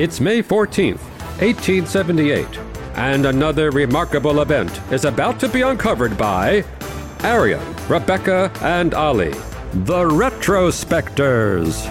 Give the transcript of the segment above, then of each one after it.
It's May 14th, 1878, and another remarkable event is about to be uncovered by Arion, Rebecca, and Olly, the Retrospectors.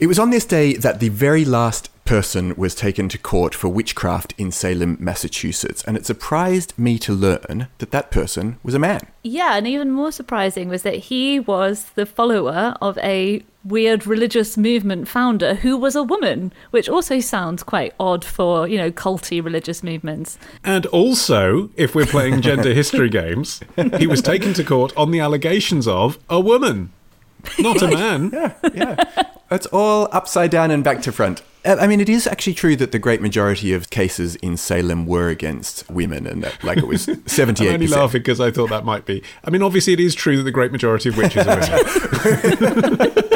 It was on this day that the very last person was taken to court for witchcraft in Salem, Massachusetts, and it surprised me to learn that that person was a man. Yeah, and even more surprising was that he was the follower of a weird religious movement founder who was a woman, which also sounds quite odd for, you know, culty religious movements. And also, if we're playing gender history games, he was taken to court on the allegations of a woman, not a man. Yeah, yeah. It's all upside down and back to front. Uh, I mean, it is actually true that the great majority of cases in Salem were against women, and that, like it was seventy-eight. I'm only laughing because I thought that might be. I mean, obviously, it is true that the great majority of witches are women.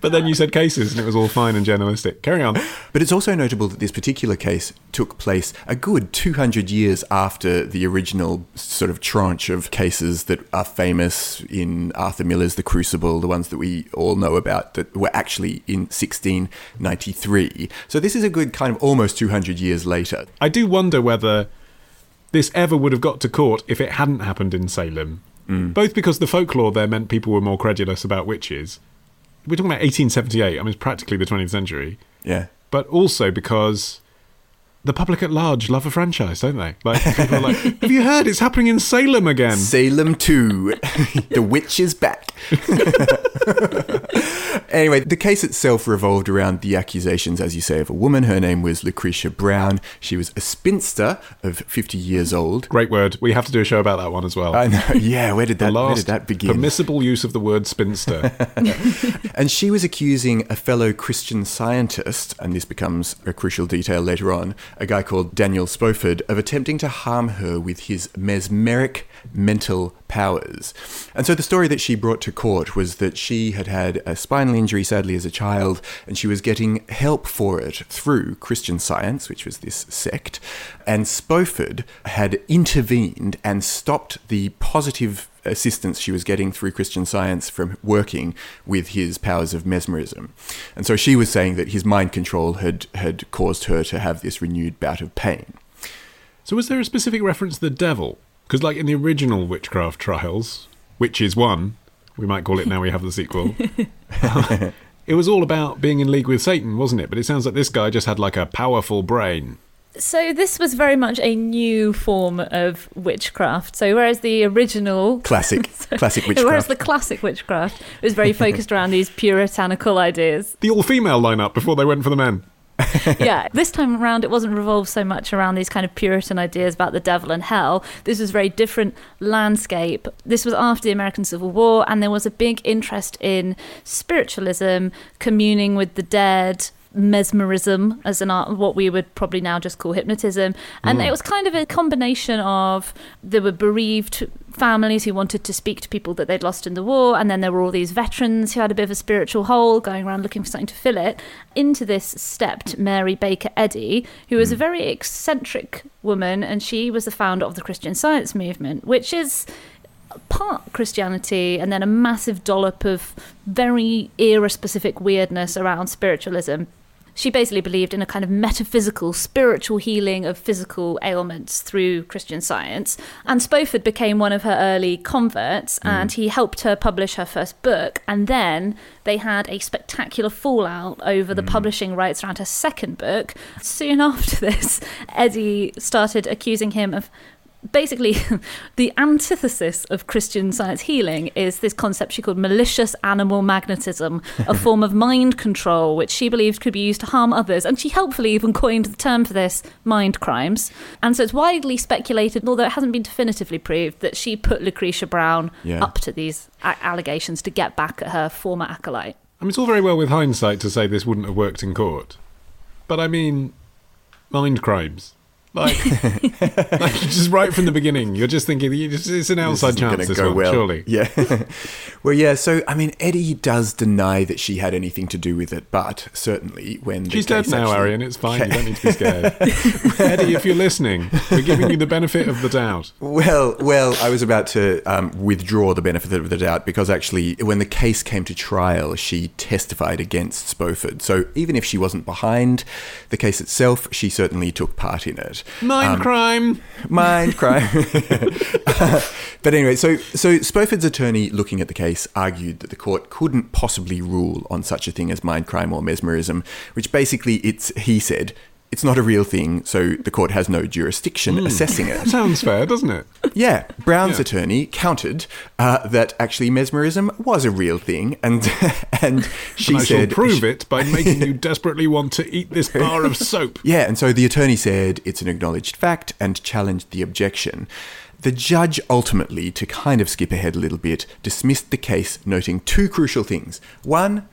but then you said cases, and it was all fine and journalistic. Carry on. But it's also notable that this particular case took place a good 200 years after the original sort of tranche of cases that are famous in Arthur Miller's The Crucible, the ones that we all know about that were actually in 1693. So this is a good kind of almost 200 years later. I do wonder whether this ever would have got to court if it hadn't happened in Salem. Mm. Both because the folklore there meant people were more credulous about witches. We're talking about 1878. I mean, it's practically the 20th century. Yeah. But also because the public at large love a franchise, don't they? Like, people are like, have you heard? It's happening in Salem again. Salem 2. the witch is back. anyway, the case itself revolved around the accusations, as you say, of a woman. Her name was Lucretia Brown. She was a spinster of 50 years old. Great word. We have to do a show about that one as well. I know. Yeah, where did that, where did that begin? permissible use of the word spinster. And she was accusing a fellow Christian scientist, and this becomes a crucial detail later on, a guy called Daniel Spofford, of attempting to harm her with his mesmeric mental powers. And so the story that she brought to court was that she had had a spinal injury, sadly, as a child, and she was getting help for it through Christian Science, which was this sect. And Spofford had intervened and stopped the positive assistance she was getting through Christian Science from working with his powers of mesmerism. And so she was saying that his mind control had, had caused her to have this renewed bout of pain. so, was there a specific reference to the devil? Because, like in the original witchcraft trials, which is one, we might call it now we have the sequel. it was all about being in league with Satan, wasn't it? But it sounds like this guy just had like a powerful brain. So this was very much a new form of witchcraft. So whereas the original Classic, classic witchcraft, Whereas the classic witchcraft was very focused around these puritanical ideas. The all female lineup before they went for the men. yeah, this time around it wasn't revolved so much around these kind of Puritan ideas about the devil and hell. This was a very different landscape. This was after the American Civil War, and there was a big interest in spiritualism, communing with the dead. Mesmerism, as an art, what we would probably now just call hypnotism, and hmm. it was kind of a combination of there were bereaved families who wanted to speak to people that they'd lost in the war, and then there were all these veterans who had a bit of a spiritual hole going around looking for something to fill it. Into this stepped Mary Baker Eddy, who was a hmm. very eccentric woman, and she was the founder of the Christian Science movement, which is part Christianity and then a massive dollop of very era specific weirdness around spiritualism. She basically believed in a kind of metaphysical, spiritual healing of physical ailments through Christian science. And Spofford became one of her early converts mm. and he helped her publish her first book. And then they had a spectacular fallout over the mm. publishing rights around her second book. Soon after this, Eddy started accusing him of basically the antithesis of christian science healing is this concept she called malicious animal magnetism a form of mind control which she believed could be used to harm others and she helpfully even coined the term for this mind crimes and so it's widely speculated although it hasn't been definitively proved that she put lucretia brown Yeah. up to these a- allegations to get back at her former acolyte I mean, it's all very well with hindsight to say this wouldn't have worked in court. But I mean, mind crimes. Like, like just right from the beginning, you're just thinking it's an outside isn't chance. This go one, well. surely. Yeah. well, yeah. So, I mean, Eddy does deny that she had anything to do with it, but certainly when She's dead now, actually- Arion. It's fine. You don't need to be scared. Eddy, if you're listening, we're giving you the benefit of the doubt. Well, well, I was about to um, withdraw the benefit of the doubt because actually, when the case came to trial, she testified against Spofford. So even if she wasn't behind the case itself, she certainly took part in it. Mind Um, crime. Mind crime. but anyway, so so Spofford's attorney, looking at the case, argued that the court couldn't possibly rule on such a thing as mind crime or mesmerism, which basically it's he said. It's not a real thing, so the court has no jurisdiction assessing it. Sounds fair, doesn't it? Yeah, Brown's Yeah. attorney countered uh, that actually mesmerism was a real thing, and and she and I shall said prove it by making you desperately want to eat this bar of soap. Yeah, and so the attorney said it's an acknowledged fact and challenged the objection. The judge ultimately, to kind of skip ahead a little bit, dismissed the case, noting two crucial things. One,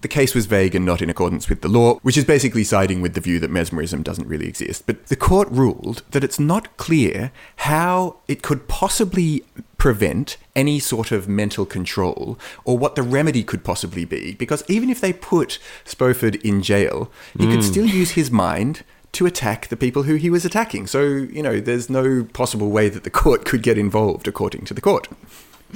the case was vague and not in accordance with the law, which is basically siding with the view that mesmerism doesn't really exist. But the court ruled that it's not clear how it could possibly prevent any sort of mental control or what the remedy could possibly be. Because even if they put Spofford in jail, he could hmm. still use his mind to attack the people who he was attacking. So, you know, there's no possible way that the court could get involved, according to the court.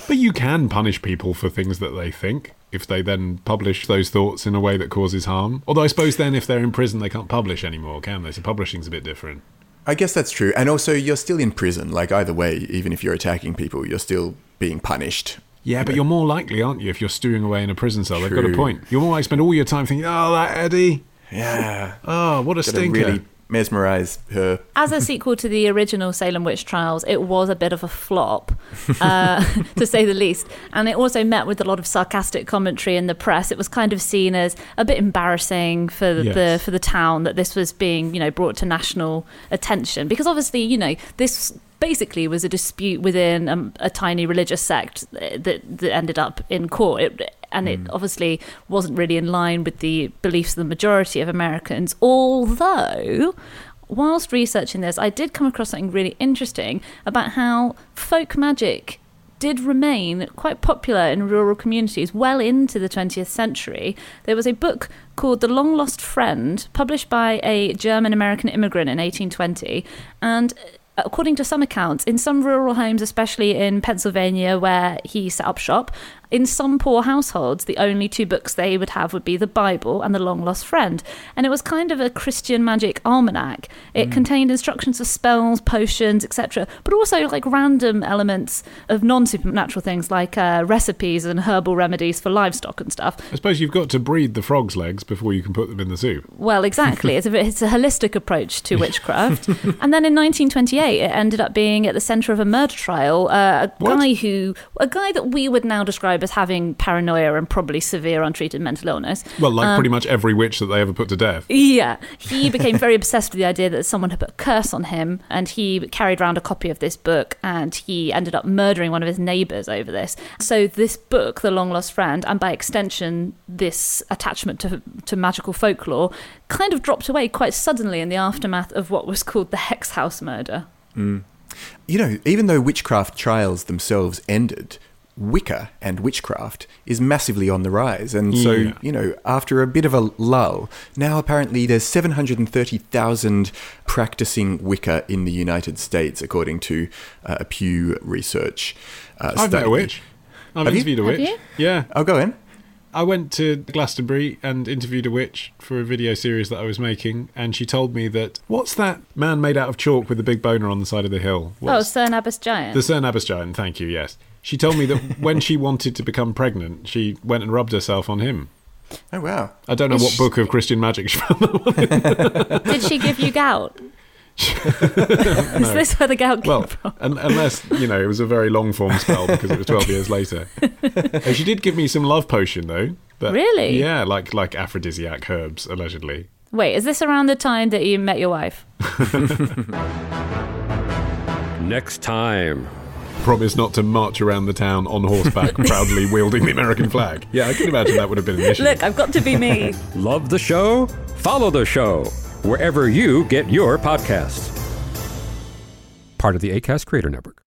But you can punish people for things that they think if they then publish those thoughts in a way that causes harm. Although I suppose then if they're in prison they can't publish anymore, can they? So publishing's a bit different. I guess that's true. And also, you're still in prison. Like, either way, even if you're attacking people, you're still being punished. Yeah, but you're more likely, aren't you, if you're stewing away in a prison cell? They've got a point. You're more likely to spend all your time thinking, oh, that Eddy. Yeah. Oh, what a Gotta stinker. really mesmerize her. As a sequel to the original Salem witch trials, it was a bit of a flop, uh, to say the least. And it also met with a lot of sarcastic commentary in the press. It was kind of seen as a bit embarrassing for the Yes. for the town that this was being, you know, brought to national attention because obviously, you know, this basically was a dispute within um, a tiny religious sect that that ended up in court. It, and it hmm. obviously wasn't really in line with the beliefs of the majority of Americans. Although, whilst researching this, I did come across something really interesting about how folk magic did remain quite popular in rural communities well into the 20th century. There was a book called The Long Lost Friend, published by a German American immigrant in 1820. And uh, according to some accounts, in some rural homes, especially in Pennsylvania, where he set up shop, in some poor households, the only two books they would have would be the Bible and the Long Lost Friend. And it was kind of a Christian magic almanac. It contained instructions for spells, potions, etc., but also like random elements of non supernatural things like uh, recipes and herbal remedies for livestock and stuff. I suppose you've got to breed the frog's legs before you can put them in the soup. Well, exactly. It's a, it's a holistic approach to witchcraft. and then in 1928, it ended up being at the centre of a murder trial. Uh, a What? guy who, a guy that we would now describe as having paranoia and probably severe untreated mental illness. Well, like Um, pretty much every witch that they ever put to death. Yeah, he became very obsessed with the idea that someone had put a curse on him, and he carried around a copy of this book, and he ended up murdering one of his neighbours over this. So this book, The Long Lost Friend, and by extension this attachment to to magical folklore, kind of dropped away quite suddenly in the aftermath of what was called the Hex House murder. Mm. You know, even though witchcraft trials themselves ended, Wicca and witchcraft is massively on the rise. And so, Yeah. you know, after a bit of a lull, now apparently there's 730,000 practicing Wicca in the United States, according to uh, a Pew Research uh, I've met a study. witch. I've Have you? interviewed a Have witch. you? Yeah. I'll go in. I went to Glastonbury and interviewed a witch for a video series that I was making, and she told me that what's that man made out of chalk with the big boner on the side of the hill? Oh, What's- Cerne Abbas Giant. the Cerne Abbas giant. Thank you. Yes, she told me that when she wanted to become pregnant, she went and rubbed herself on him. Oh, wow. I don't know Is what she- book of Christian magic she found that one. Did she give you gout? Is this where the gout came Well, from? un- unless you know it was a very long form spell because it was twelve years later. Uh, she did give me some love potion though. That, Really? Yeah, like like aphrodisiac herbs allegedly. Wait, is this around the time that you met your wife? Next time. Promise not to march around the town on horseback, proudly wielding the American flag. Yeah, I can imagine that would have been an issue. Look, I've got to be me. Love the show? Follow the show wherever you get your podcasts. part of the ACAST Creator Network.